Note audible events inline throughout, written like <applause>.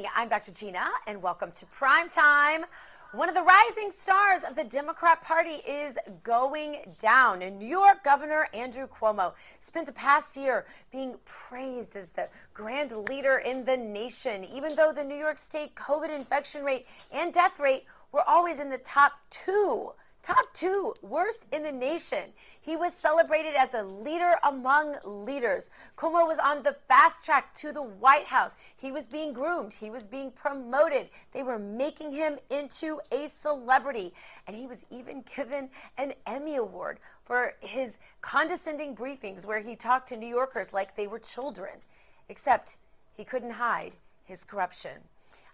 Evening. I'm Dr. Gina, and welcome to Prime Time. One of the rising stars of the Democrat Party is going down. New York Governor Andrew Cuomo spent the past year being praised as the grand leader in the nation, even though the New York State COVID infection rate and death rate were always in the top two. Top two, worst in the nation. He was celebrated as a leader among leaders. Cuomo was on the fast track to the White House. He was being groomed. He was being promoted. They were making him into a celebrity. And he was even <laughs> given an Emmy Award for his condescending briefings where he talked to New Yorkers like they were children. Except he couldn't hide his corruption.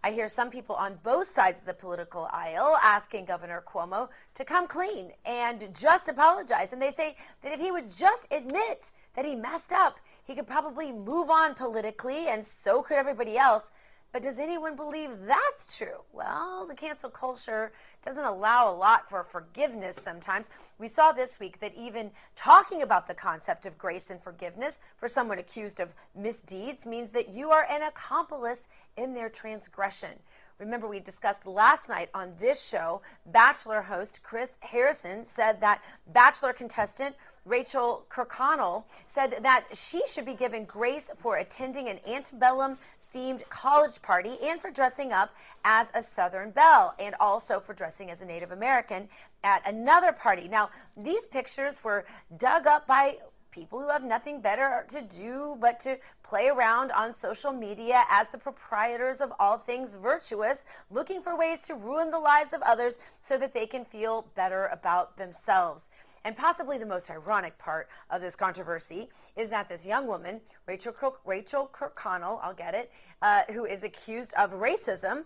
I hear some people on both sides of the political aisle asking Governor Cuomo to come clean and just apologize. And they say that if he would just admit that he messed up, he could probably move on politically, and so could everybody else. But does anyone believe that's true? Well, the cancel culture doesn't allow a lot for forgiveness sometimes. We saw this week that even talking about the concept of grace and forgiveness for someone accused of misdeeds means that you are an accomplice in their transgression. Remember, we discussed last night on this show, Bachelor host Chris Harrison said that Bachelor contestant Rachel Kirkconnell said that she should be given grace for attending an antebellum themed college party and for dressing up as a Southern Belle and also for dressing as a Native American at another party. Now, these pictures were dug up by people who have nothing better to do but to play around on social media as the proprietors of all things virtuous, looking for ways to ruin the lives of others so that they can feel better about themselves. And possibly the most ironic part of this controversy is that this young woman, Rachel, Kirk, Rachel Kirkconnell, I'll get it, uh, who is accused of racism,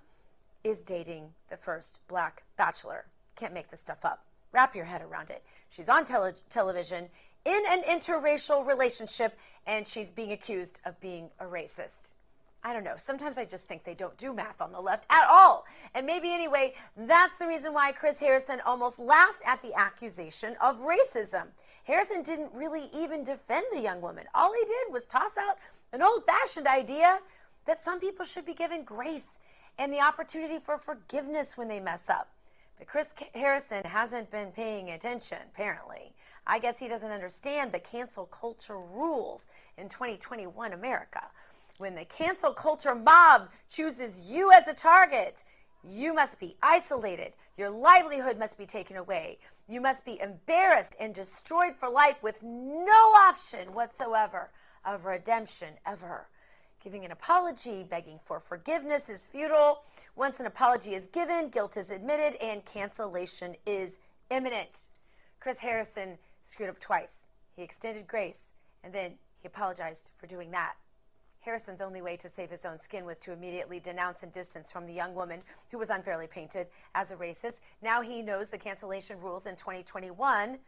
is dating the first black bachelor. Can't make this stuff up. Wrap your head around it. She's on tele- television in an interracial relationship, and she's being accused of being a racist. I don't know. Sometimes I just think they don't do math on the left at all. And maybe anyway, that's the reason why Chris Harrison almost laughed at the accusation of racism. Harrison didn't really even defend the young woman. All he did was toss out an old fashioned idea that some people should be given grace and the opportunity for forgiveness when they mess up. But Chris Harrison hasn't been paying attention, apparently. I guess he doesn't understand the cancel culture rules in 2021 America. When the cancel culture mob chooses you as a target, you must be isolated. Your livelihood must be taken away. You must be embarrassed and destroyed for life with no option whatsoever of redemption ever. Giving an apology, begging for forgiveness is futile. Once an apology is given, guilt is admitted, and cancellation is imminent. Chris Harrison screwed up twice. He extended grace, and then he apologized for doing that. Harrison's only way to save his own skin was to immediately denounce and distance from the young woman who was unfairly painted as a racist. Now he knows the cancellation rules in 2021,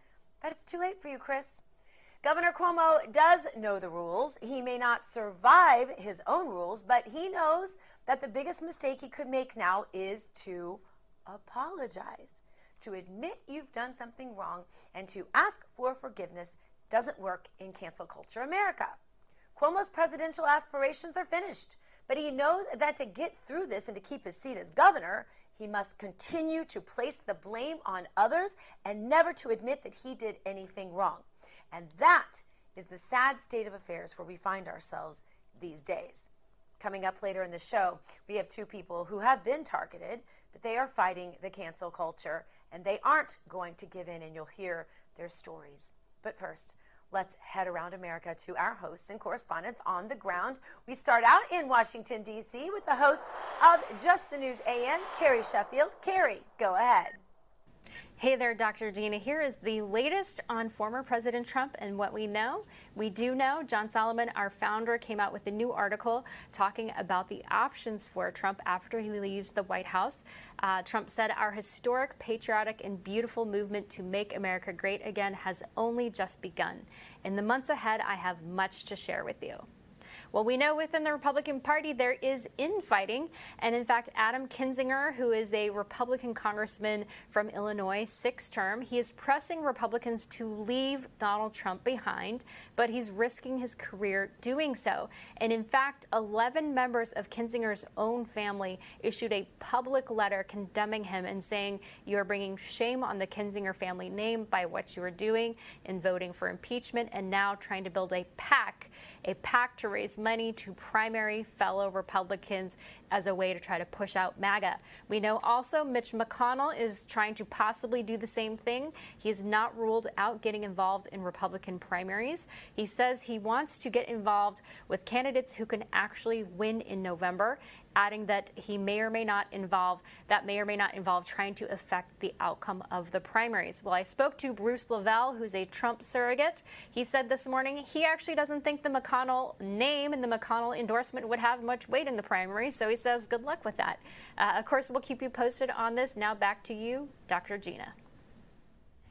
but it's too late for you, Chris. Governor Cuomo does know the rules. He may not survive his own rules, but he knows that the biggest mistake he could make now is to apologize. To admit you've done something wrong and to ask for forgiveness doesn't work in cancel culture America. Cuomo's presidential aspirations are finished, but he knows that to get through this and to keep his seat as governor, he must continue to place the blame on others and never to admit that he did anything wrong. And that is the sad state of affairs where we find ourselves these days. Coming up later in the show, we have two people who have been targeted, but they are fighting the cancel culture and they aren't going to give in, and you'll hear their stories. But first, Let's head around America to our hosts and correspondents on the ground. We start out in Washington, D.C. with the host of Just the News AM, Carrie Sheffield. Carrie, go ahead. Hey there, Dr. Gina. Here is the latest on former President Trump and what we know. We do know John Solomon, our founder, came out with a new article talking about the options for Trump after he leaves the White House. Uh, Trump said, Our historic, patriotic, and beautiful movement to make America great again has only just begun. In the months ahead, I have much to share with you. Well, we know within the Republican Party there is infighting. And in fact, Adam Kinzinger, who is a Republican congressman from Illinois, sixth term, he is pressing Republicans to leave Donald Trump behind, but he's risking his career doing so. And in fact, 11 members of Kinzinger's own family issued a public letter condemning him and saying, You are bringing shame on the Kinzinger family name by what you are doing in voting for impeachment and now trying to build a PAC, a pact to raise money to primary fellow Republicans as a way to try to push out MAGA. We know also Mitch McConnell is trying to possibly do the same thing. He has not ruled out getting involved in Republican primaries. He says he wants to get involved with candidates who can actually win in November adding that he may or may not involve that may or may not involve trying to affect the outcome of the primaries. Well, I spoke to Bruce LeVell, who's a Trump surrogate. He said this morning he actually doesn't think the McConnell name and the McConnell endorsement would have much weight in the primaries, so he says good luck with that. Uh, of course, we'll keep you posted on this. Now back to you, Dr. Gina.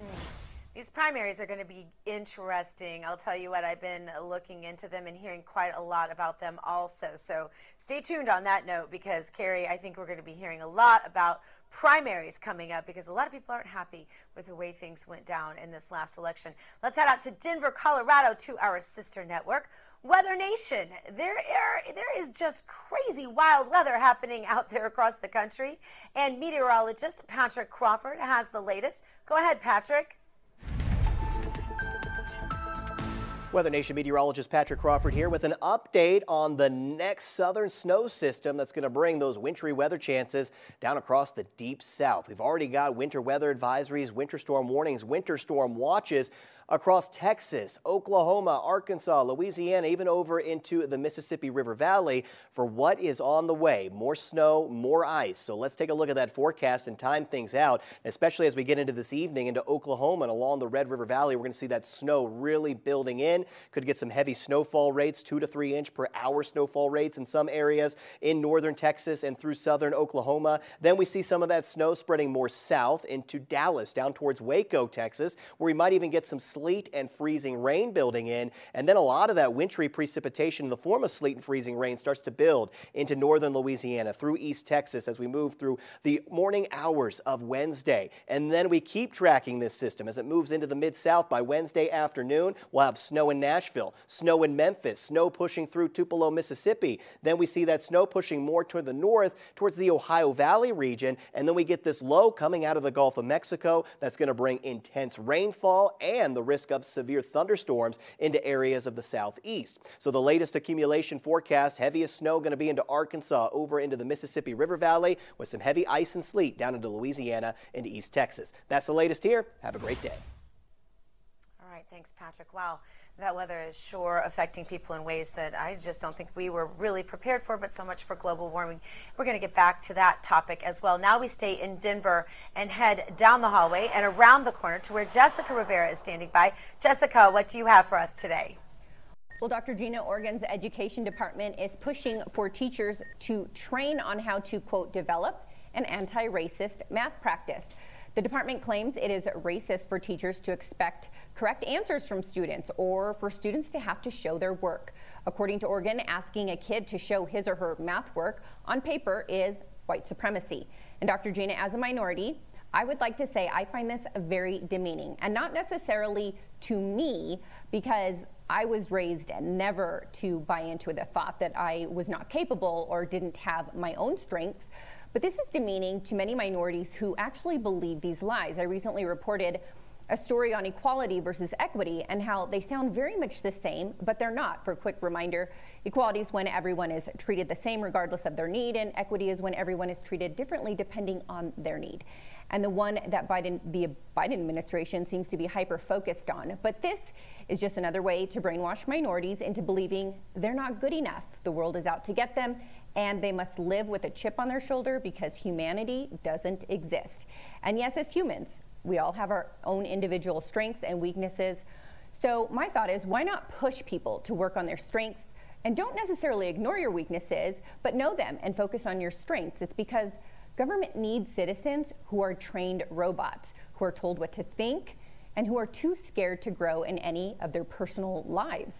Mm. These primaries are going to be interesting. I'll tell you what, I've been looking into them and hearing quite a lot about them also. So stay tuned on that note because, Carrie, I think we're going to be hearing a lot about primaries coming up because a lot of people aren't happy with the way things went down in this last election. Let's head out to Denver, Colorado to our sister network. Weather Nation. There are, there is just crazy wild weather happening out there across the country. And meteorologist Patrick Crawford has the latest. Go ahead, Patrick. Weather Nation meteorologist Patrick Crawford here with an update on the next southern snow system that's going to bring those wintry weather chances down across the deep south. We've already got winter weather advisories, winter storm warnings, winter storm watches across Texas, Oklahoma, Arkansas, Louisiana, even over into the Mississippi River Valley for what is on the way. More snow, more ice. So let's take a look at that forecast and time things out, especially as we get into this evening into Oklahoma and along the Red River Valley. We're going to see that snow really building in. Could get some heavy snowfall rates, two to three inch per hour snowfall rates in some areas in northern Texas and through southern Oklahoma. Then we see some of that snow spreading more south into Dallas, down towards Waco, Texas, where we might even get some sleet and freezing rain building in. And then a lot of that wintry precipitation in the form of sleet and freezing rain starts to build into northern Louisiana through East Texas as we move through the morning hours of Wednesday. And then we keep tracking this system as it moves into the mid south by Wednesday afternoon. We'll have snow in Nashville, snow in Memphis, snow pushing through Tupelo, Mississippi. Then we see that snow pushing more toward the north towards the Ohio Valley region. And then we get this low coming out of the Gulf of Mexico that's going to bring intense rainfall and the risk of severe thunderstorms into areas of the southeast. So the latest accumulation forecast, heaviest snow going to be into Arkansas over into the Mississippi River Valley with some heavy ice and sleet down into Louisiana into East Texas. That's the latest here. Have a great day. All right. Thanks, Patrick. Wow that weather is sure affecting people in ways that I just don't think we were really prepared for, but so much for global warming. We're going to get back to that topic as well. Now we stay in Denver and head down the hallway and around the corner to where Jessica Rivera is standing by. Jessica, what do you have for us today? Well, Dr. Gina, Oregon's education department is pushing for teachers to train on how to, quote, develop an anti racist math practice. The department claims it is racist for teachers to expect correct answers from students or for students to have to show their work. According to Oregon, asking a kid to show his or her math work on paper is white supremacy. And Dr. Gina, as a minority, I would like to say I find this very demeaning and not necessarily to me because I was raised never to buy into the thought that I was not capable or didn't have my own strengths. But this is demeaning to many minorities who actually believe these lies. I recently reported a story on equality versus equity and how they sound very much the same, but they're not. For a quick reminder, equality is when everyone is treated the same regardless of their need, and equity is when everyone is treated differently depending on their need. And the one that Biden, the Biden administration seems to be hyper focused on. But this is just another way to brainwash minorities into believing they're not good enough. The world is out to get them, and they must live with a chip on their shoulder because humanity doesn't exist. And yes, as humans, We all have our own individual strengths and weaknesses. So my thought is why not push people to work on their strengths and don't necessarily ignore your weaknesses, but know them and focus on your strengths. It's because government needs citizens who are trained robots, who are told what to think, and who are too scared to grow in any of their personal lives.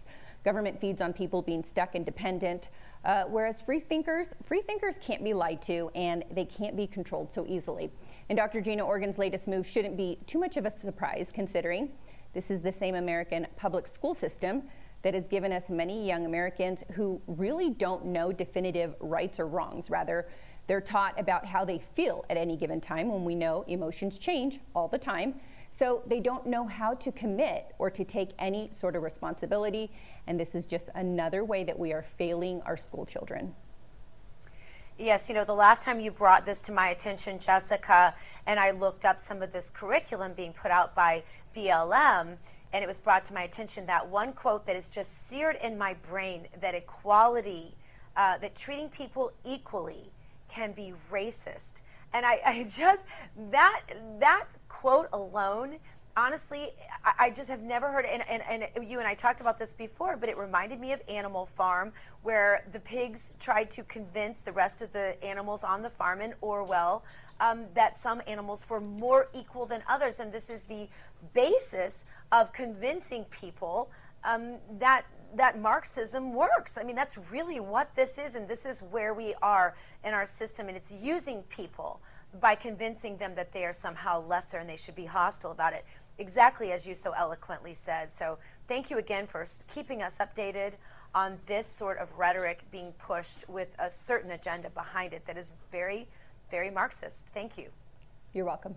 Government feeds on people being stuck and dependent, uh, whereas free thinkers, free thinkers can't be lied to and they can't be controlled so easily. And Dr. Gina Oregon's latest move shouldn't be too much of a surprise considering this is the same American public school system that has given us many young Americans who really don't know definitive rights or wrongs. Rather, they're taught about how they feel at any given time when we know emotions change all the time. So they don't know how to commit or to take any sort of responsibility. And this is just another way that we are failing our school children. Yes, you know, the last time you brought this to my attention, Jessica, and I looked up some of this curriculum being put out by BLM, and it was brought to my attention that one quote that is just seared in my brain that equality, uh, that treating people equally can be racist. And I, I just, that, that quote alone, honestly, I, I, just have never heard, and, and, and you and I talked about this before, but it reminded me of Animal Farm, where the pigs tried to convince the rest of the animals on the farm in Orwell um, that some animals were more equal than others. And this is the basis of convincing people um, that that Marxism works. I mean, that's really what this is, and this is where we are in our system, and it's using people by convincing them that they are somehow lesser and they should be hostile about it. Exactly as you so eloquently said. So, thank you again for keeping us updated on this sort of rhetoric being pushed with a certain agenda behind it that is very, very Marxist. Thank you. You're welcome.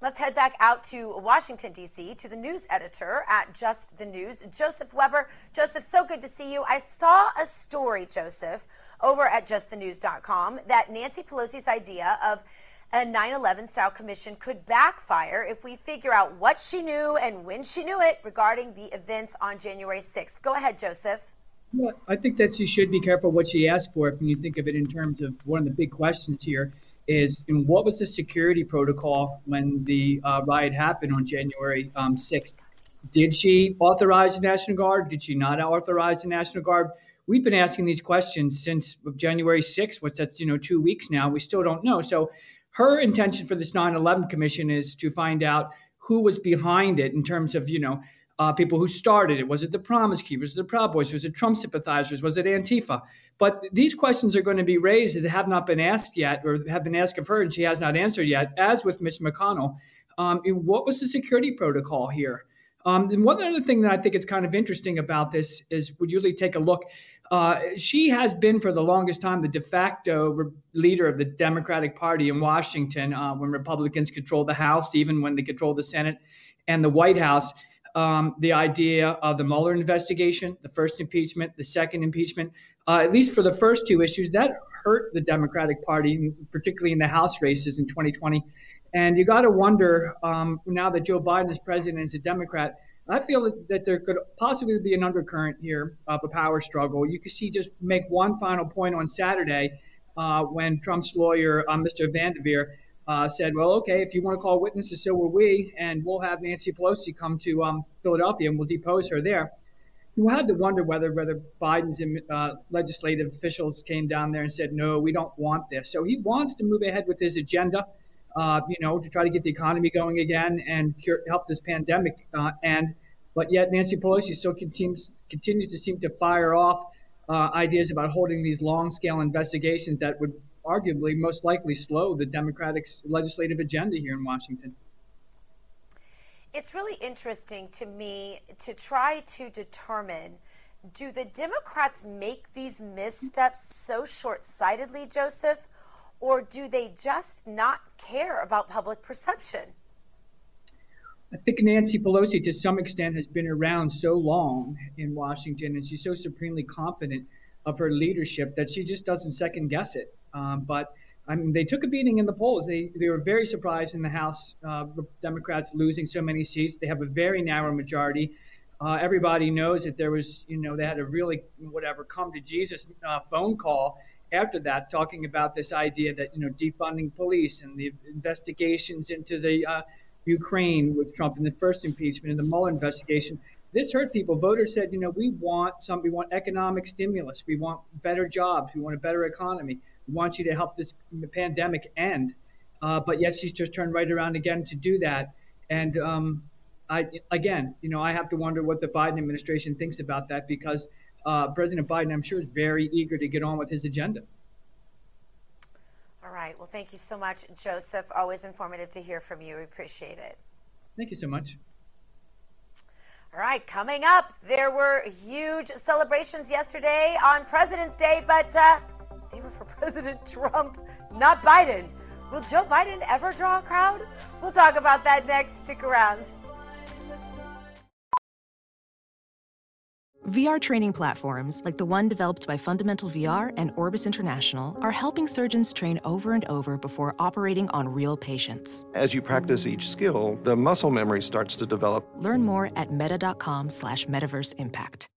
Let's head back out to Washington, D.C., to the news editor at Just the News, Joseph Weber. Joseph, so good to see you. I saw a story, Joseph, over at justthenews.com that Nancy Pelosi's idea of a 9 11 style commission could backfire if we figure out what she knew and when she knew it regarding the events on January 6th. Go ahead, Joseph. Well, I think that she should be careful what she asks for. If you think of it in terms of one of the big questions here, is what was the security protocol when the uh, riot happened on January um, 6th? Did she authorize the National Guard? Did she not authorize the National Guard? We've been asking these questions since January 6th, what's that's, you know, two weeks now. We still don't know. So her intention for this 9-11 commission is to find out who was behind it in terms of, you know, uh, people who started it. Was it the Promise Keepers, the Proud Boys? Was it Trump sympathizers? Was it Antifa? But these questions are going to be raised that have not been asked yet or have been asked of her and she has not answered yet, as with Mitch McConnell. Um, what was the security protocol here? Um, and one other thing that I think is kind of interesting about this is would you really take a look? Uh, she has been for the longest time the de facto re- leader of the Democratic Party in Washington uh, when Republicans control the House, even when they control the Senate and the White House um, the idea of the Mueller investigation, the first impeachment, the second impeachment, uh, at least for the first two issues, that hurt the Democratic Party, particularly in the House races in 2020. And you got to wonder um, now that Joe Biden is president is a Democrat, I feel that there could possibly be an undercurrent here of a power struggle. You could see just make one final point on Saturday uh, when Trump's lawyer, uh, Mr. van der Veen, uh, said, well, okay, if you want to call witnesses, so will we, and we'll have Nancy Pelosi come to um, Philadelphia and we'll depose her there. You had to wonder whether whether Biden's uh, legislative officials came down there and said, no, we don't want this. So he wants to move ahead with his agenda, uh, you know, to try to get the economy going again and cure, help this pandemic uh, end. But yet Nancy Pelosi still continues continues to seem to fire off uh, ideas about holding these long-scale investigations that would arguably most likely slow the Democratic legislative agenda here in Washington. It's really interesting to me to try to determine do the Democrats make these missteps so short sightedly, Joseph, or do they just not care about public perception? I think Nancy Pelosi, to some extent, has been around so long in Washington and she's so supremely confident of her leadership that she just doesn't second guess it. Um, but I mean, they took a beating in the polls. They they were very surprised in the House, uh, Democrats losing so many seats. They have a very narrow majority. Uh, everybody knows that there was, you know, they had a really whatever come to Jesus uh, phone call after that, talking about this idea that you know defunding police and the investigations into the uh, Ukraine with Trump and the first impeachment and the Mueller investigation. This hurt people. Voters said, you know, we want some, we want economic stimulus, we want better jobs, we want a better economy. We want you to help this pandemic end. Uh, but yet she's just turned right around again to do that. And um, I, again, you know, I have to wonder what the Biden administration thinks about that because uh, President Biden, I'm sure, is very eager to get on with his agenda. All right. Well, thank you so much, Joseph. Always informative to hear from you. We appreciate it. Thank you so much. All right, coming up, there were huge celebrations yesterday on President's Day, but uh, they were for <laughs> President Trump, not Biden. Will Joe Biden ever draw a crowd? We'll talk about that next. Stick around. VR training platforms, like the one developed by Fundamental VR and Orbis International, are helping surgeons train over and over before operating on real patients. As you practice each skill, the muscle memory starts to develop. Learn more at meta.com slash metaverse impact.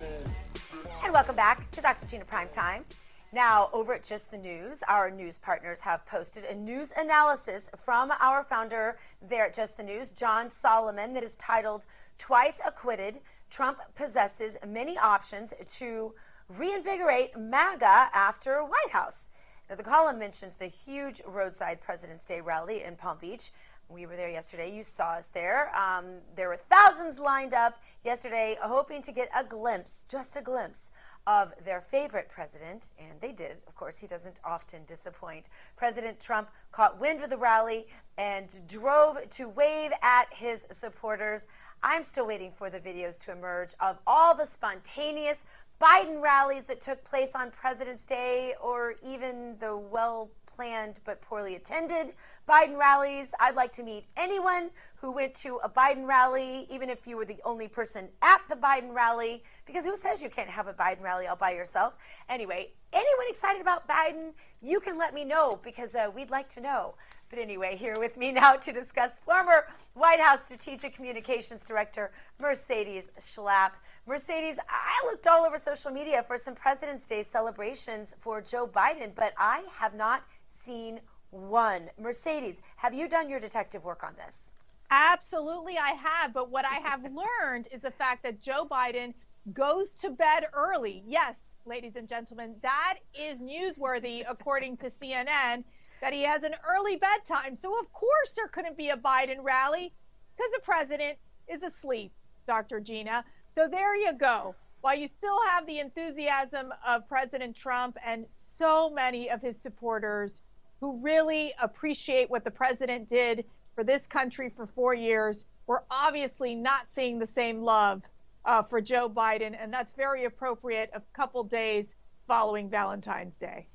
And welcome back to Dr. Gina Prime Time. Now, over at Just the News, our news partners have posted a news analysis from our founder there at Just the News, John Solomon, that is titled Twice acquitted, Trump possesses many options to reinvigorate MAGA after White House. Now, the column mentions the huge roadside President's Day rally in Palm Beach. We were there yesterday. You saw us there. Um, there were thousands lined up yesterday, hoping to get a glimpse, just a glimpse, of their favorite president, and they did. Of course, he doesn't often disappoint. President Trump caught wind of the rally and drove to wave at his supporters. I'm still waiting for the videos to emerge of all the spontaneous Biden rallies that took place on President's Day or even the well planned but poorly attended Biden rallies. I'd like to meet anyone who went to a Biden rally, even if you were the only person at the Biden rally, because who says you can't have a Biden rally all by yourself? Anyway, anyone excited about Biden, you can let me know because uh, we'd like to know. But anyway, here with me now to discuss former White House Strategic Communications Director Mercedes Schlapp. Mercedes, I looked all over social media for some President's Day celebrations for Joe Biden, but I have not seen one. Mercedes, have you done your detective work on this? Absolutely, I have. But what I have <laughs> learned is the fact that Joe Biden goes to bed early. Yes, ladies and gentlemen, that is newsworthy according to CNN that he has an early bedtime. So, of course, there couldn't be a Biden rally because the president is asleep, Dr. Gina. So, there you go. While you still have the enthusiasm of President Trump and so many of his supporters who really appreciate what the president did for this country for four years, we're obviously not seeing the same love uh, for Joe Biden. And that's very appropriate a couple days following Valentine's Day.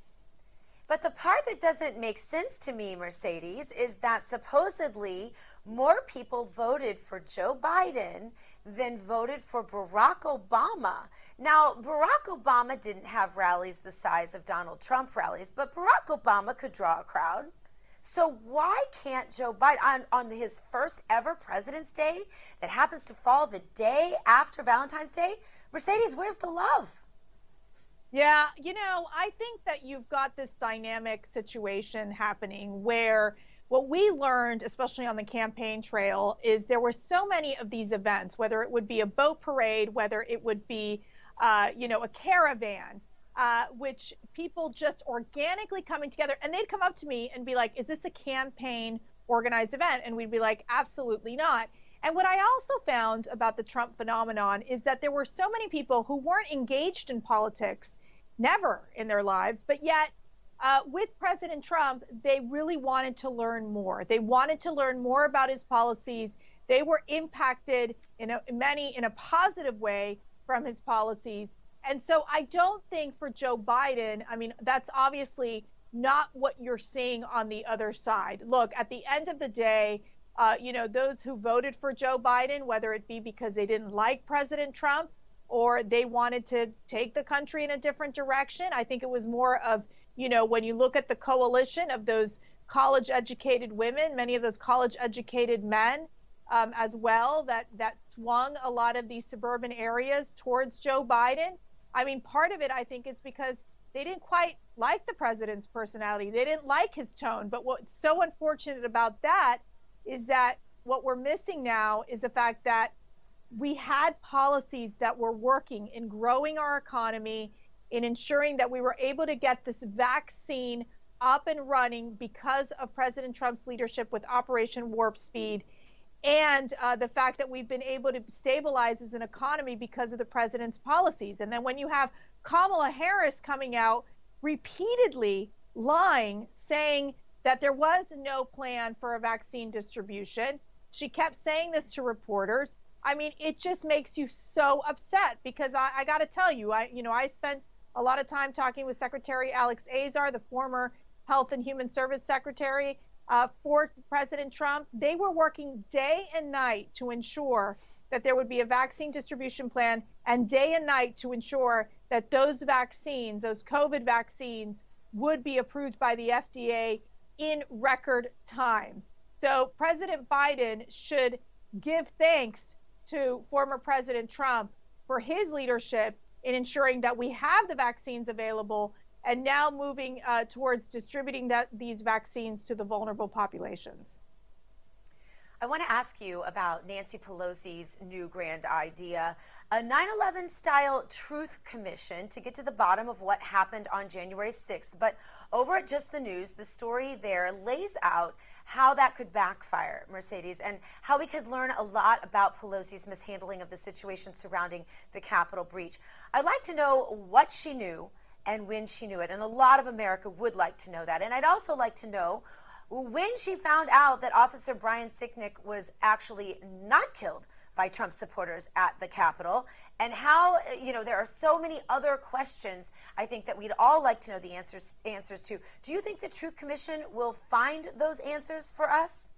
But the part that doesn't make sense to me, Mercedes, is that supposedly more people voted for Joe Biden than voted for Barack Obama. Now, Barack Obama didn't have rallies the size of Donald Trump rallies, but Barack Obama could draw a crowd. So why can't Joe Biden, on, on his first ever President's Day, that happens to fall the day after Valentine's Day, Mercedes, where's the love? Yeah, you know, I think that you've got this dynamic situation happening where what we learned, especially on the campaign trail, is there were so many of these events, whether it would be a boat parade, whether it would be, uh, you know, a caravan, uh, which people just organically coming together, and they'd come up to me and be like, "Is this a campaign organized event?" And we'd be like, "Absolutely not." And what I also found about the Trump phenomenon is that there were so many people who weren't engaged in politics never in their lives, but yet uh, with President Trump, they really wanted to learn more. They wanted to learn more about his policies. They were impacted in a, many in a positive way from his policies. And so I don't think for Joe Biden, I mean, that's obviously not what you're seeing on the other side. Look, at the end of the day, uh, you know, those who voted for Joe Biden, whether it be because they didn't like President Trump or they wanted to take the country in a different direction. I think it was more of, you know, when you look at the coalition of those college educated women, many of those college educated men um, as well, that, that swung a lot of these suburban areas towards Joe Biden. I mean, part of it, I think, is because they didn't quite like the president's personality. They didn't like his tone. But what's so unfortunate about that is that what we're missing now is the fact that we had policies that were working in growing our economy, in ensuring that we were able to get this vaccine up and running because of President Trump's leadership with Operation Warp Speed, and uh, the fact that we've been able to stabilize as an economy because of the president's policies. And then when you have Kamala Harris coming out repeatedly lying, saying that there was no plan for a vaccine distribution, she kept saying this to reporters. I mean, it just makes you so upset because I, I got to tell you, I, you know, I spent a lot of time talking with Secretary Alex Azar, the former Health and Human Service Secretary uh, for President Trump. They were working day and night to ensure that there would be a vaccine distribution plan and day and night to ensure that those vaccines, those COVID vaccines, would be approved by the FDA in record time. So President Biden should give thanks to former President Trump for his leadership in ensuring that we have the vaccines available and now moving uh, towards distributing that, these vaccines to the vulnerable populations. I want to ask you about Nancy Pelosi's new grand idea a 9 11 style truth commission to get to the bottom of what happened on January 6th. But over at Just the News, the story there lays out how that could backfire, Mercedes, and how we could learn a lot about Pelosi's mishandling of the situation surrounding the Capitol breach. I'd like to know what she knew and when she knew it, and a lot of America would like to know that. And I'd also like to know when she found out that Officer Brian Sicknick was actually not killed by Trump supporters at the Capitol, and how you know there are so many other questions. I think that we'd all like to know the answers answers to. Do you think the Truth Commission will find those answers for us?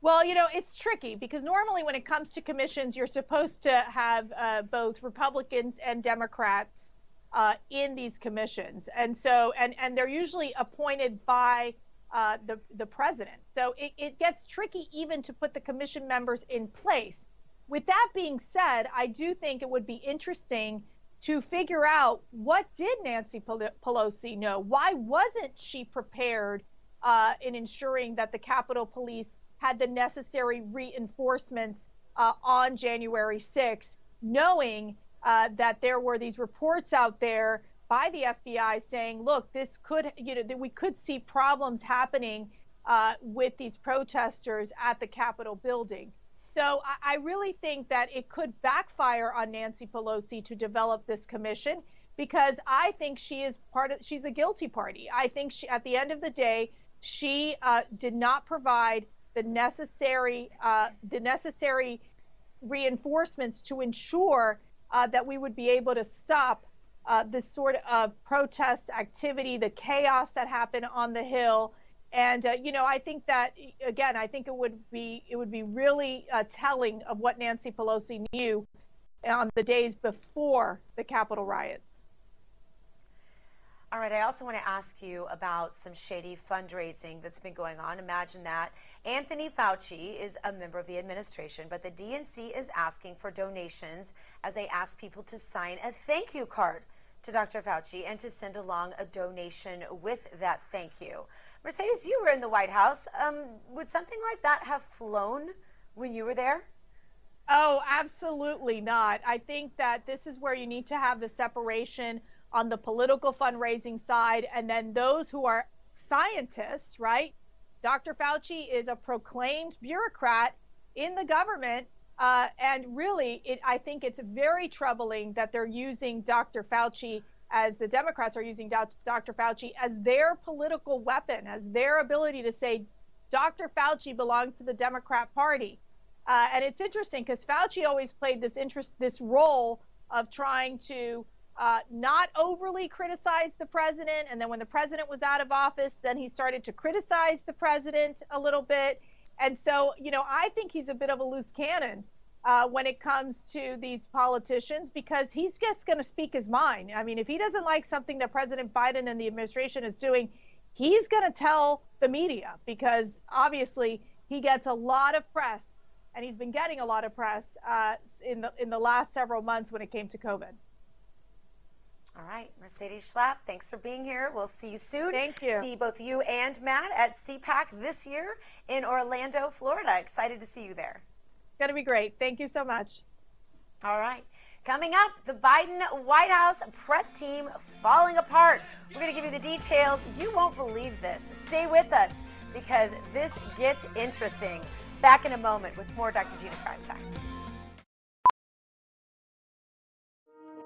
Well, you know, it's tricky because normally when it comes to commissions, you're supposed to have uh, both Republicans and Democrats uh, in these commissions, and so and and they're usually appointed by uh, the the president. So it, it gets tricky even to put the commission members in place. With that being said, I do think it would be interesting to figure out what did Nancy Pelosi know? Why wasn't she prepared uh, in ensuring that the Capitol Police had the necessary reinforcements uh, on January 6th, knowing uh, that there were these reports out there by the FBI saying, look, this could, you know, that we could see problems happening uh, with these protesters at the Capitol building. So I, I really think that it could backfire on Nancy Pelosi to develop this commission because I think she is part of, she's a guilty party. I think she, at the end of the day, she uh, did not provide the necessary, uh, the necessary reinforcements to ensure uh, that we would be able to stop uh, this sort of protest activity, the chaos that happened on the Hill. And uh, you know, I think that again, I think it would be it would be really uh, telling of what Nancy Pelosi knew on the days before the Capitol riots. All right, I also want to ask you about some shady fundraising that's been going on. Imagine that. Anthony Fauci is a member of the administration, but the DNC is asking for donations as they ask people to sign a thank you card to Dr. Fauci and to send along a donation with that thank you. Mercedes, you were in the White House. Um, would something like that have flown when you were there? Oh, absolutely not. I think that this is where you need to have the separation on the political fundraising side and then those who are scientists, right? Dr. Fauci is a proclaimed bureaucrat in the government uh, and really, it, I think it's very troubling that they're using Dr. Fauci as the Democrats are using Dr. Fauci as their political weapon, as their ability to say Dr. Fauci belongs to the Democrat Party. Uh, and it's interesting because Fauci always played this interest, this role of trying to uh, not overly criticize the president. And then when the president was out of office, then he started to criticize the president a little bit. And so, you know, I think he's a bit of a loose cannon uh, when it comes to these politicians because he's just going to speak his mind. I mean, if he doesn't like something that President Biden and the administration is doing, he's going to tell the media because obviously he gets a lot of press and he's been getting a lot of press uh, in the in the last several months when it came to COVID. All right, Mercedes Schlapp, thanks for being here. We'll see you soon. Thank you. See both you and Matt at CPAC this year in Orlando, Florida. Excited to see you there. Going to be great. Thank you so much. All right. Coming up, the Biden White House press team falling apart. We're going to give you the details. You won't believe this. Stay with us because this gets interesting. Back in a moment with more Dr. Gina Prime Time.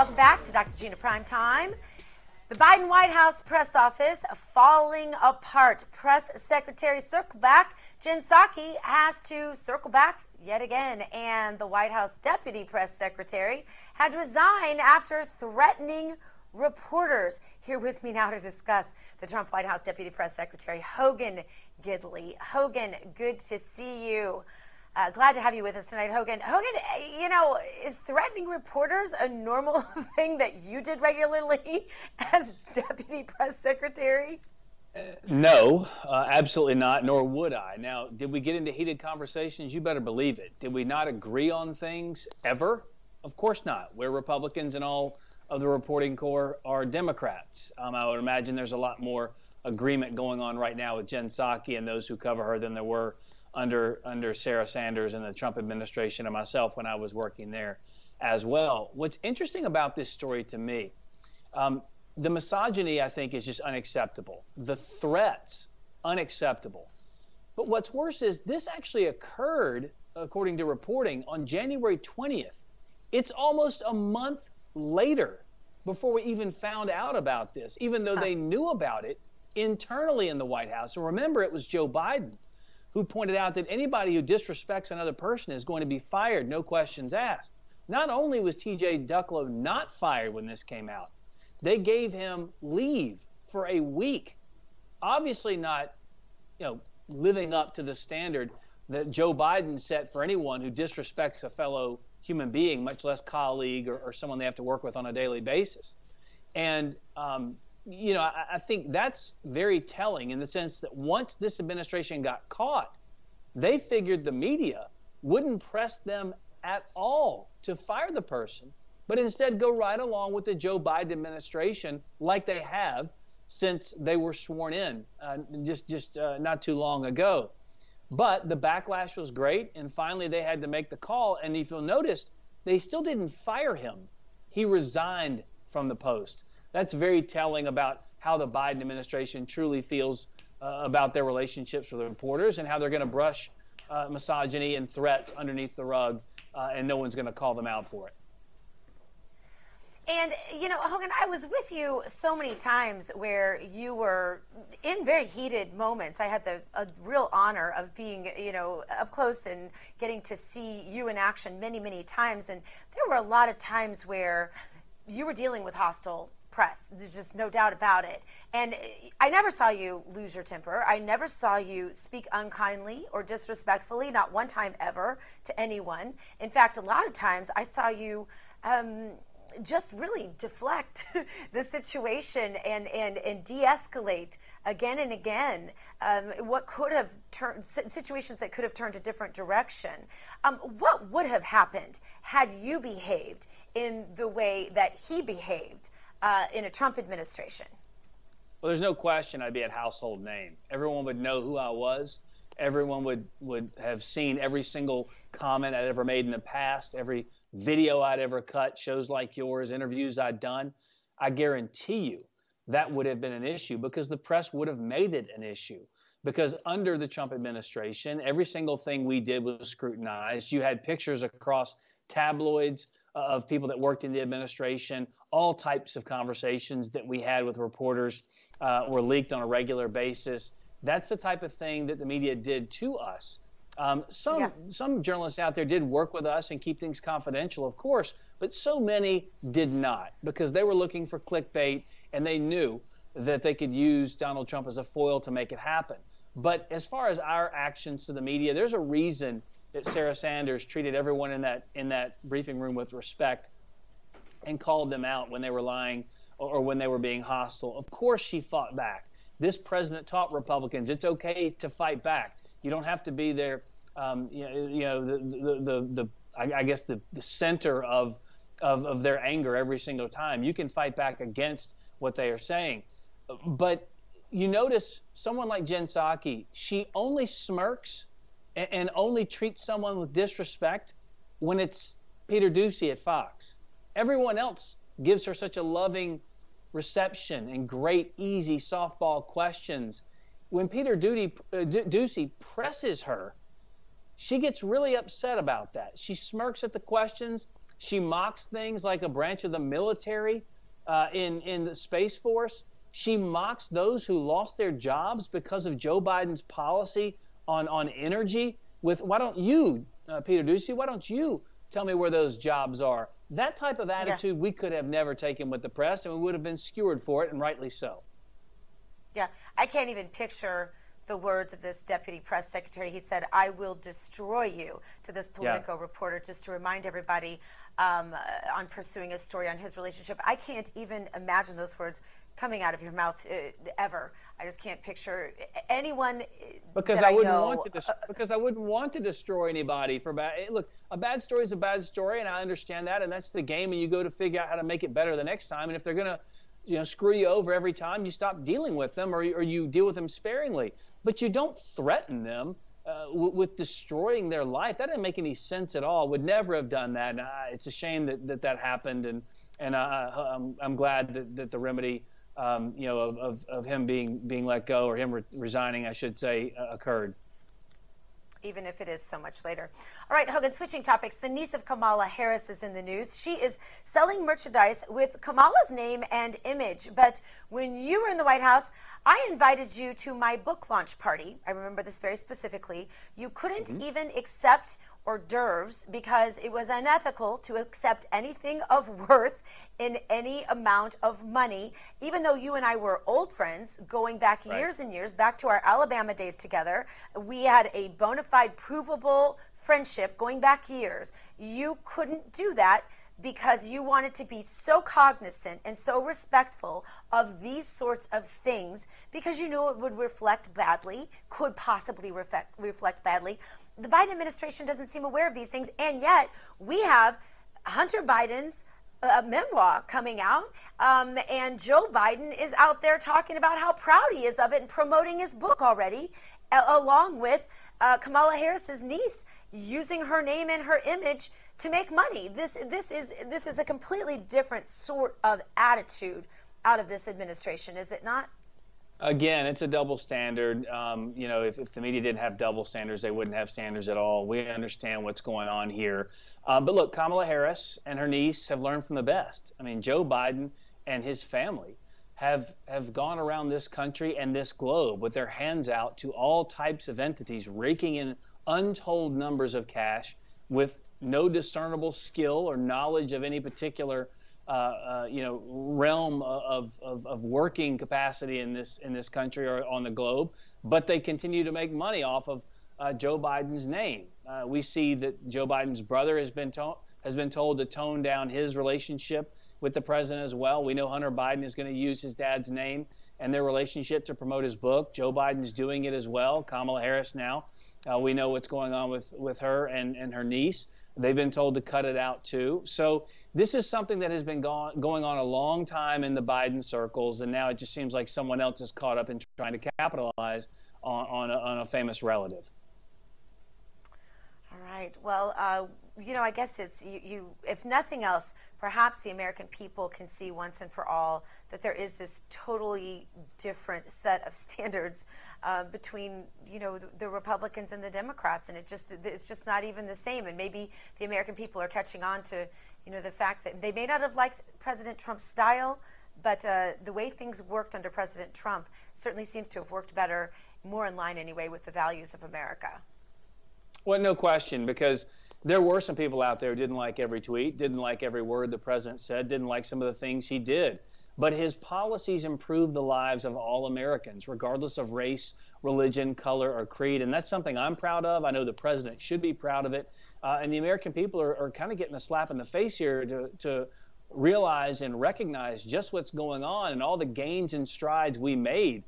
Welcome back to Dr. Gina Prime Time. The Biden White House press office falling apart. Press Secretary Circle Back Jen Psaki has to circle back yet again, and the White House Deputy Press Secretary had to resign after threatening reporters. Here with me now to discuss the Trump White House Deputy Press Secretary Hogan Gidley. Hogan, good to see you. Uh, glad to have you with us tonight, Hogan. Hogan, you know, is threatening reporters a normal <laughs> thing that you did regularly <laughs> as Deputy Press Secretary? Uh, no, uh, absolutely not, nor would I. Now, did we get into heated conversations? You better believe it. Did we not agree on things ever? Of course not. We're Republicans and all of the reporting corps are Democrats. Um, I would imagine there's a lot more agreement going on right now with Jen Psaki and those who cover her than there were under under Sarah Sanders and the Trump administration and myself when I was working there as well. What's interesting about this story to me, um, the misogyny I think is just unacceptable. The threats unacceptable. But what's worse is this actually occurred, according to reporting, on January 20th. It's almost a month later before we even found out about this, even though they knew about it internally in the White House. And remember, it was Joe Biden who pointed out that anybody who disrespects another person is going to be fired, no questions asked. Not only was TJ Ducklo not fired when this came out, they gave him leave for a week. Obviously, not, you know, living up to the standard that Joe Biden set for anyone who disrespects a fellow human being, much less colleague or, or someone they have to work with on a daily basis. And um, you know, I, I think that's very telling in the sense that once this administration got caught, they figured the media wouldn't press them at all to fire the person, but instead go right along with the Joe Biden administration like they have since they were sworn in uh, just just uh, not too long ago. But the backlash was great, and finally they had to make the call. And if you'll notice, they still didn't fire him; he resigned from the post that's very telling about how the Biden administration truly feels uh, about their relationships with reporters and how they're going to brush uh, misogyny and threats underneath the rug, uh, and no one's going to call them out for it. And, you know, Hogan, I was with you so many times where you were in very heated moments. I had the real honor of being, you know, up close and getting to see you in action many, many times. And there were a lot of times where you were dealing with hostile press. There's just no doubt about it. And I never saw you lose your temper. I never saw you speak unkindly or disrespectfully, not one time ever, to anyone. In fact, a lot of times I saw you. Um, just really deflect <laughs> the situation and, and, and de-escalate again and again um, what could have turned situations that could have turned a different direction um, what would have happened had you behaved in the way that he behaved uh, in a Trump administration? Well, there's no question I'd be a household name. Everyone would know who I was. Everyone would, would have seen every single comment I'd ever made in the past, every video I'd ever cut, shows like yours, interviews I'd done. I guarantee you that would have been an issue because the press would have made it an issue. Because under the Trump administration, every single thing we did was scrutinized. You had pictures across tabloids uh, of people that worked in the administration. All types of conversations that we had with reporters uh, were leaked on a regular basis. That's the type of thing that the media did to us. Um, some yeah. some journalists out there did work with us and keep things confidential, of course, but so many did not because they were looking for clickbait and they knew that they could use Donald Trump as a foil to make it happen. But as far as our actions to the media, there's a reason that Sarah Sanders treated everyone in that in that briefing room with respect and called them out when they were lying or, or when they were being hostile. Of course, she fought back. This president taught Republicans it's okay to fight back. You don't have to be there. Um, you know, you know the, the, the, the I, I guess the, the center of, of, of their anger every single time. You can fight back against what they are saying. But you notice someone like Jen Psaki, she only smirks and, and only treats someone with disrespect when it's Peter Doocy at Fox. Everyone else gives her such a loving reception and great, easy softball questions. When Peter Duty, uh, Doocy presses her, she gets really upset about that. She smirks at the questions. She mocks things like a branch of the military uh, in in the Space Force. She mocks those who lost their jobs because of Joe Biden's policy on on energy. With why don't you, uh, Peter Doocy? Why don't you tell me where those jobs are? That type of attitude yeah. we could have never taken with the press, and we would have been skewered for it, and rightly so. Yeah, I can't even picture the words of this deputy press secretary. He said, I will destroy you to this Politico yeah. reporter, just to remind everybody um, uh, on pursuing a story on his relationship. I can't even imagine those words coming out of your mouth uh, ever. I just can't picture anyone. Because I, I, wouldn't know, want to. Dis- uh, because I wouldn't want to destroy anybody for bad. Look, a bad story is a bad story, and I understand that, and that's the game, and you go to figure out how to make it better the next time. And if they're gonna, you know, screw you over every time, you stop dealing with them, or or you deal with them sparingly. But you don't threaten them. Uh, w- with destroying their life, that didn't make any sense at all. Would never have done that. And, uh, it's a shame that, that that happened, and and uh, I'm, I'm glad that, that the remedy um, you know, of, of, of, him being being let go or him re- resigning, I should say, uh, occurred. Even if it is so much later. All right, Hogan, switching topics. The niece of Kamala Harris is in the news. She is selling merchandise with Kamala's name and image. But when you were in the White House, I invited you to my book launch party. I remember this very specifically. You couldn't mm-hmm. even accept hors d'oeuvres because it was unethical to accept anything of worth in any amount of money, even though you and I were old friends going back right. years and years, back to our Alabama days together. We had a bona fide, provable friendship going back years. You couldn't do that because you wanted to be so cognizant and so respectful of these sorts of things because you knew it would reflect badly, could possibly reflect, reflect badly. The Biden administration doesn't seem aware of these things, and yet we have Hunter Biden's a memoir coming out, um, and Joe Biden is out there talking about how proud he is of it and promoting his book already, along with uh, Kamala Harris's niece using her name and her image to make money. This this is this is a completely different sort of attitude out of this administration, is it not? Again, it's a double standard. Um, you know, if, if, the media didn't have double standards, they wouldn't have standards at all. We understand what's going on here. Um, but look, Kamala Harris and her niece have learned from the best. I mean, Joe Biden and his family have have gone around this country and this globe with their hands out to all types of entities, raking in untold numbers of cash with no discernible skill or knowledge of any particular uh, uh, you know realm of, of, of, working capacity in this in this country or on the globe, but they continue to make money off of uh, Joe Biden's name. Uh, we see that Joe Biden's brother has been to- has been told to tone down his relationship with the president as well. We know Hunter Biden is going to use his dad's name and their relationship to promote his book. Joe Biden's doing it as well. Kamala Harris now. Uh, we know what's going on with, with her and, and her niece. They've been told to cut it out too. So this is something that has been go- going on a long time in the Biden circles, and now it just seems like someone else is caught up in trying to capitalize on, on, a, on a famous relative. All right. Well, uh, you know, I guess it's you, you. If nothing else, perhaps the American people can see once and for all that there is this totally different set of <laughs> standards uh, between you know the, the, Republicans and the Democrats, and it just it's just not even the same. And maybe the American people are catching on to you know the fact that they may not have liked President Trump's style, but uh, the way things worked under President Trump certainly seems to have worked better, more in line anyway with the values of America. Well, no question, because there were some people out there who didn't like every tweet, didn't like every word the president said, didn't like some of the things he did. But his policies improved the lives of all Americans, regardless of race, religion, color, or creed. And that's something I'm proud of. I know the president should be proud of it. Uh, and the American people are, are kind of getting a slap in the face here to, to realize and recognize just what's going on and all the gains and strides we made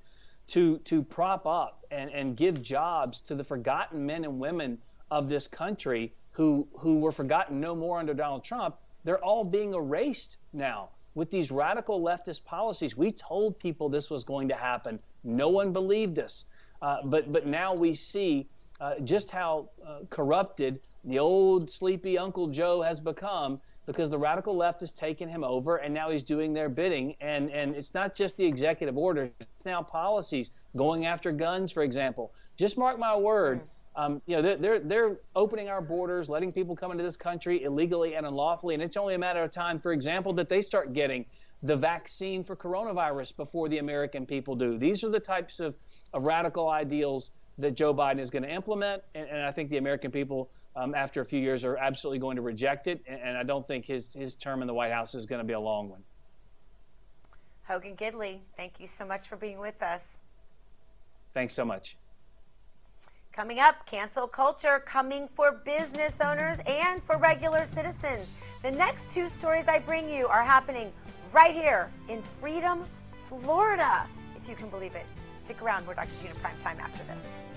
to to prop up and, and give jobs to the forgotten men and women of this country who who were forgotten no more under Donald Trump. They're all being erased now with these radical leftist policies. We told people this was going to happen. No one believed us. Uh, but but now we see uh, just how uh, corrupted the old sleepy Uncle Joe has become because the radical left has taken him over and now he's doing their bidding. And, and it's not just the executive orders, it's now policies going after guns, for example. Just mark my word. Um, you know, they're, they're, they're opening our borders, letting people come into this country illegally and unlawfully. And it's only a matter of time, for example, that they start getting the vaccine for coronavirus before the American people do. These are the types of, of radical ideals that Joe Biden is going to implement. And, and I think the American people um, after a few years are absolutely going to reject it. And, and I don't think his, his term in the White House is going to be a long one. Hogan Gidley, thank you so much for being with us. Thanks so much. Coming up, cancel culture coming for business owners and for regular citizens. The next two stories I bring you are happening right here in Freedom, Florida, if you can believe it. Stick around. We're Dr. Gina Prime Time after this.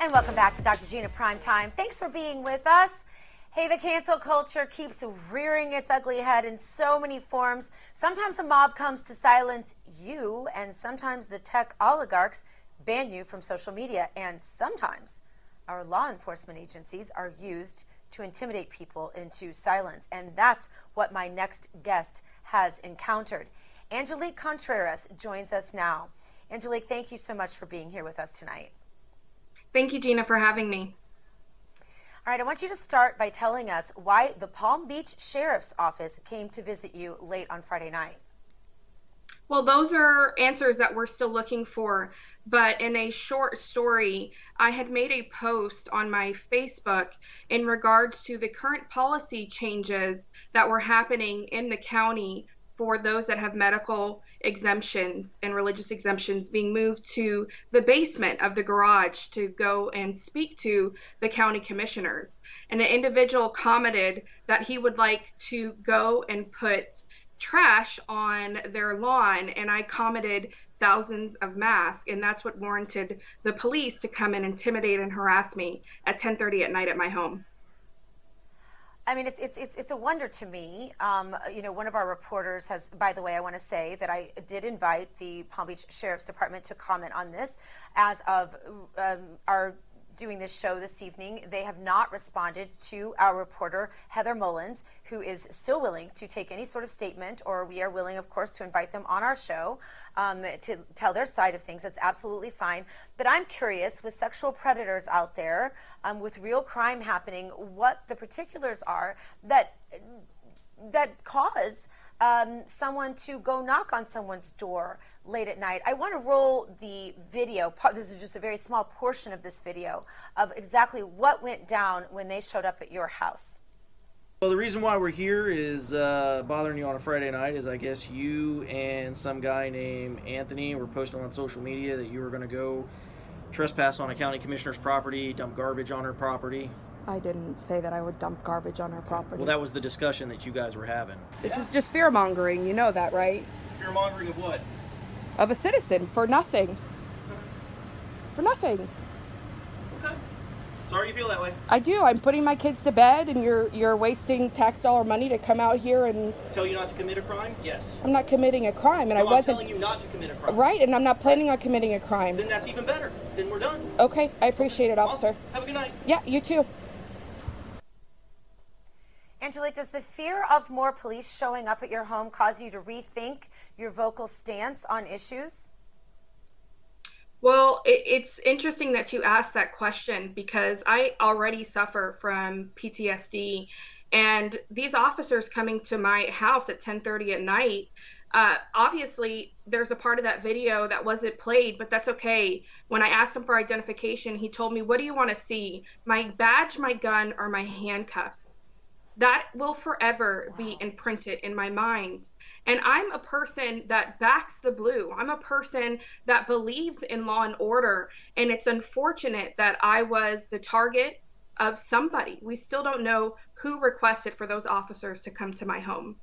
And welcome back to Dr. Gina Prime Time. Thanks for being with us. Hey, the cancel culture keeps rearing its ugly head in so many forms. Sometimes a mob comes to silence you, and sometimes the tech oligarchs ban you from social media. And sometimes our law enforcement agencies are used to intimidate people into silence. And that's what my next guest has encountered. Angelique Contreras joins us now. Angelique, thank you so much for being here with us tonight. Thank you, Gina, for having me. All right, I want you to start by telling us why the Palm Beach Sheriff's Office came to visit you late on Friday night. Well, those are answers that we're still looking for. But in a short story, I had made a post on my Facebook in regards to the current policy changes that were happening in the county for those that have medical exemptions and religious exemptions being moved to the basement of the garage to go and speak to the county commissioners. And an individual commented that he would like to go and put trash on their lawn. And I commented thousands of masks and that's what warranted the police to come and intimidate and harass me at 10:30 at night at my home. I mean, it's, it's, it's, it's a wonder to me. Um, you know, one of our reporters has, by the way, I want to say that I did invite the Palm Beach Sheriff's Department to comment on this as of um, our doing this show this evening. They have not responded to our reporter, Heather Mullins, who is still willing to take any sort of statement, or we are willing, of course, to invite them on our show um, to tell their side of things. That's absolutely fine. But I'm curious with sexual predators out there, um, with real crime happening, what the particulars are that that cause um, someone to go knock on someone's door late at night. I want to roll the video. This is just a very small portion of this video of exactly what went down when they showed up at your house. Well, the reason why we're here is uh, bothering you on a Friday night is I guess you and some guy named Anthony were posting on social media that you were going to go trespass on a county commissioner's property, dump garbage on her property. I didn't say that I would dump garbage on her property. Well, that was the discussion that you guys were having. This is just fear mongering. You know that, right? Fear mongering of what? Of a citizen for nothing. For nothing. Okay. Sorry you feel that way. I do. I'm putting my kids to bed, and you're you're wasting tax dollar money to come out here and tell you not to commit a crime. Yes. I'm not committing a crime, and no, I wasn't I'm telling you not to commit a crime. Right, and I'm not planning on committing a crime. Then that's even better. Then we're done. Okay, I appreciate it, officer. Awesome. Have a good night. Yeah, you too. Angelique, does the fear of more police showing up at your home cause you to rethink your vocal stance on issues? Well, it, it's interesting that you asked that question because I already suffer from PTSD, and these officers coming to my house at 10:30 at night Uh, obviously, there's a part of that video that wasn't played, but that's okay. When I asked him for identification, he told me, What do you want to see? My badge, my gun, or my handcuffs? That will forever wow. be imprinted in my mind. And I'm a person that backs the blue. I'm a person that believes in law and order. And it's unfortunate that I was the target of somebody. We still don't know who requested for those officers to come to my home.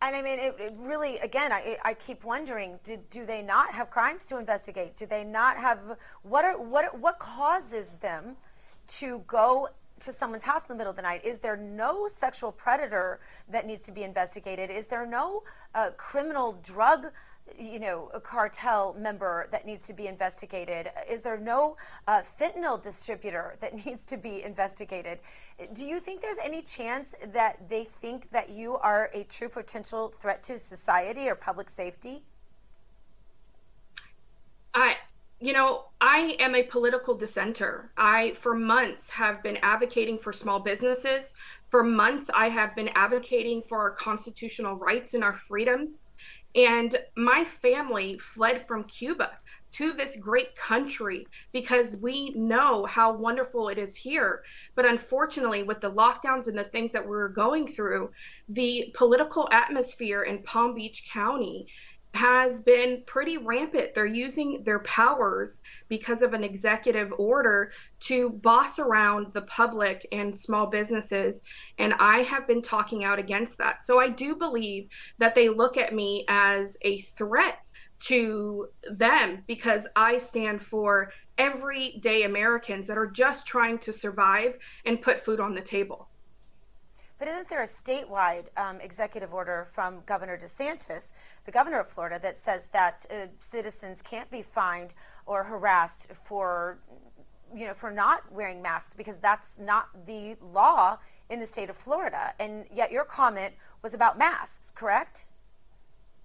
And I mean, it, it really, again, I, I keep wondering: do, do they not have crimes to investigate? Do they not have what are what what causes them to go to someone's house in the middle of the night? Is there no sexual predator that needs to be investigated? Is there no uh, criminal drug? you know, cartel member that needs to be investigated? Is there no uh, fentanyl distributor that <laughs> needs to be investigated? Do you think there's any chance that they think that you are a true potential threat to society or public safety? I, you know, I am a political dissenter. I, for months, have been advocating for small businesses. For months, I have been advocating for our constitutional rights and our freedoms. And my family fled from Cuba to this great country because we know how wonderful it is here. But unfortunately, with the lockdowns and the things that we're going through, the political atmosphere in Palm Beach County has been pretty rampant. They're using their powers because of an executive order to boss around the public and small businesses. And I have been talking out against that. So I do believe that they look at me as a threat to them because I stand for everyday Americans that are just trying to survive and put food on the table. But isn't there a statewide um, executive order from Governor DeSantis, the governor of Florida, that says that uh, citizens can't be fined or harassed for, you know, for not wearing masks because that's not the law in the state of Florida. And yet your comment was about masks, correct?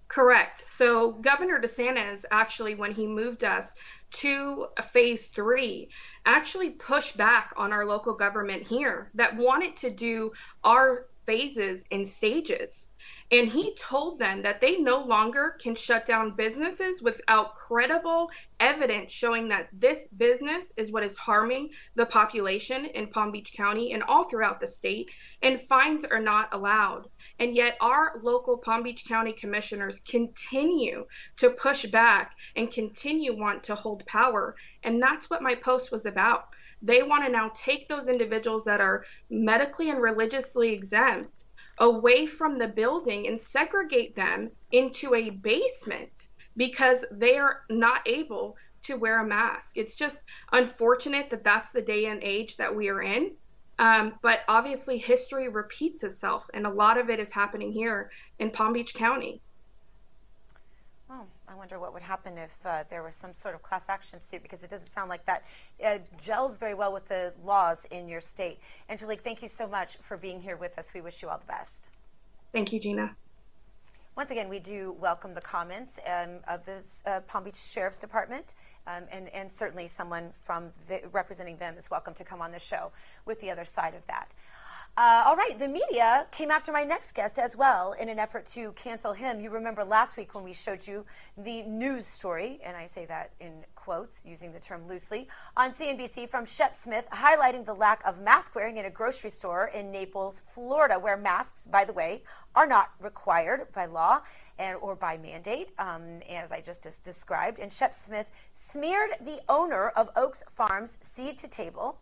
Correct. So Governor DeSantis actually, when he moved us to phase three, actually pushed back on our local government here that wanted to do our phases in stages. And he told them that they no longer can shut down businesses without credible evidence showing that this business is what is harming the population in Palm Beach County and all throughout the state, and fines are not allowed. And yet, our local Palm Beach County commissioners continue to push back and continue want to hold power. And that's what my post was about. They want to now take those individuals that are medically and religiously exempt away from the building and segregate them into a basement because they are not able to wear a mask. It's just unfortunate that that's the day and age that we are in. Um, but obviously, history repeats itself, and a lot of it is happening here in Palm Beach County. I wonder what would happen if uh, there was some sort of class action suit because it doesn't sound like that uh, gels very well with the laws in your state. Angelique, thank you so much for being here with us. We wish you all the best. Thank you, Gina. Once again, we do welcome the comments um, of the uh, Palm Beach Sheriff's Department, um, and, and, certainly someone from the, representing them is welcome to come on the show with the other side of that. Uh, all right, the media came after my next guest as well in an effort to cancel him. You remember last week when we showed you the news story, and I say that in quotes, using the term loosely, on CNBC from Shep Smith, highlighting the lack of mask wearing in a grocery store in Naples, Florida, where masks, by the way, are not required by law and or by mandate, um, as I just described. And Shep Smith smeared the owner of Oakes Farms Seed to Table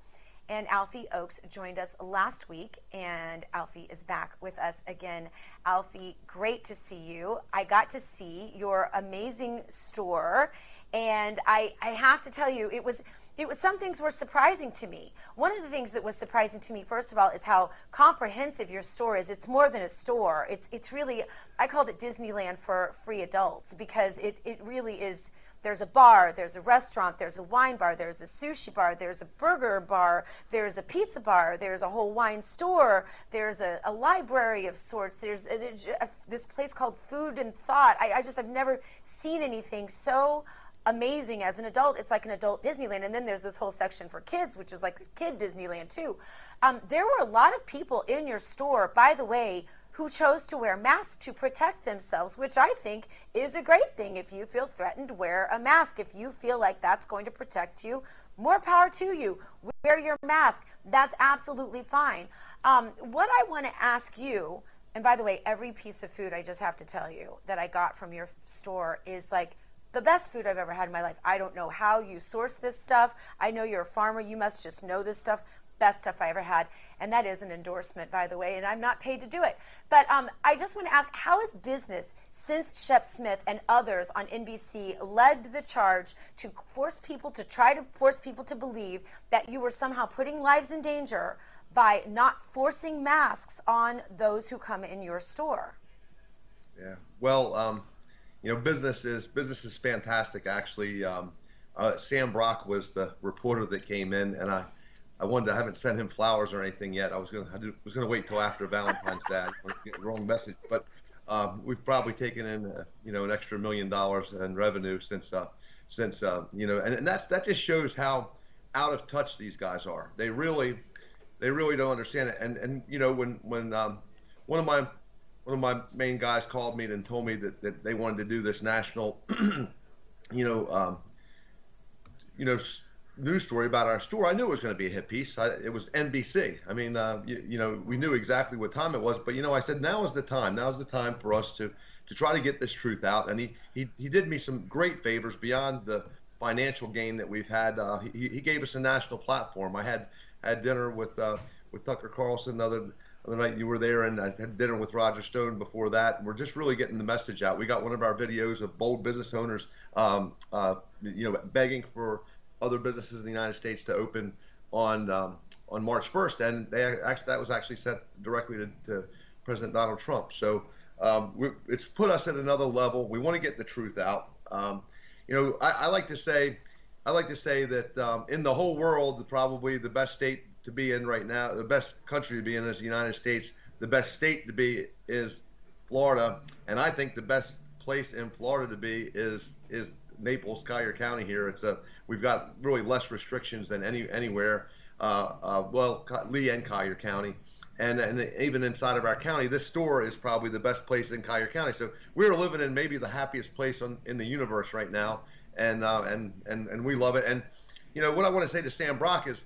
and Alfie Oakes joined us last week, and Alfie is back with us again. Alfie, great to see you. I got to see your amazing store, and I, I have to tell you, it was it was some things were surprising to me. One of the things that was surprising to me, first of all, is how comprehensive your store is. It's more than a store. It's it's really I called it Disneyland for free adults because it, it really is there's a bar, there's a restaurant, there's a wine bar, there's a sushi bar, there's a burger bar, there's a pizza bar, there's a whole wine store, there's a, a library of sorts, there's, a, there's a, this place called Food and Thought. I, I just have never seen anything so amazing as an adult. It's like an adult Disneyland. And then there's this whole section for kids, which is like kid Disneyland too. Um, there were a lot of people in your store, by the way, who chose to wear masks to protect themselves, which I think is a great thing. If you feel threatened, wear a mask. If you feel like that's going to protect you, more power to you. Wear your mask. That's absolutely fine. Um, what I want to ask you, and by the way, every piece of food I just have to tell you that I got from your store is like the best food I've ever had in my life. I don't know how you source this stuff. I know you're a farmer. You must just know this stuff. Best stuff I ever had. And that is an endorsement, by the way, and I'm not paid to do it. But um, I just want to ask how has business, since Shep Smith and others on NBC led the charge to force people to try to force people to believe that you were somehow putting lives in danger by not forcing masks on those who come in your store? Yeah. Well, um, you know, business is business is fantastic. Actually, um, uh, Sam Brock was the reporter that came in, and I, I wanted I haven't sent him flowers or anything yet. I was gonna I was gonna wait till after Valentine's Day. Wrong message, but um, we've probably taken in uh, you know an extra million dollars in revenue since uh, since uh, you know, and, and that's that just shows how out of touch these guys are. They really they really don't understand it. And and you know when when um, one of my one of my main guys called me and told me that, that they wanted to do this national, <clears throat> you know, um, you know, news story about our store. I knew it was going to be a hit piece. I, it was NBC. I mean, uh, you, you, know, we knew exactly what time it was, but you know, I said now is the time. Now is the time for us to to try to get this truth out. And he he, he did me some great favors beyond the financial gain that we've had. Uh, he, he gave us a national platform. I had had dinner with uh, with Tucker Carlson the other the night you were there, and I had dinner with Roger Stone before that. And we're just really getting the message out. We got one of our videos of bold business owners, um, uh, you know, begging for other businesses in the United States to open on um, on March 1st, and they actually that was actually sent directly to, to President Donald Trump. So um, we, it's put us at another level. We want to get the truth out. Um, you know, I, I, like to say, I like to say that um, in the whole world, probably the best state to be in right now, the best country to be in is the United States. The best state to be is Florida, and I think the best place in Florida to be is is Naples, Collier County. Here, it's a we've got really less restrictions than any anywhere. Uh, uh, well, Lee and Collier County, and and even inside of our county, this store is probably the best place in Collier County. So we're living in maybe the happiest place on, in the universe right now, and uh, and and and we love it. And you know what I want to say to Sam Brock is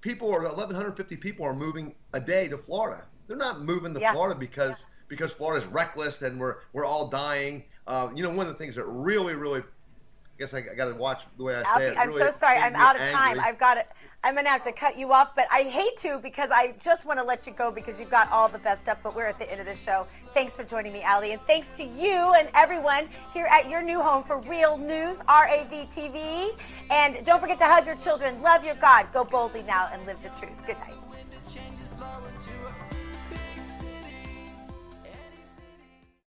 people are 1,150 people are moving a day to Florida. They're not moving to yeah. Florida because yeah. because Florida's reckless and we're we're all dying. Uh, you know, one of the things that really, really, I guess I, I got to watch the way I Alfie, say it. I'm really so sorry. I'm out of angry. time. I've got it. I'm gonna have to cut you off, but I hate to because I just want to let you go because you've got all the best stuff. But we're at the end of the show. Thanks for joining me, Ali, and thanks to you and everyone here at your new home for Real News, RAV TV. And don't forget to hug your children, love your God, go boldly now, and live the truth. Good night.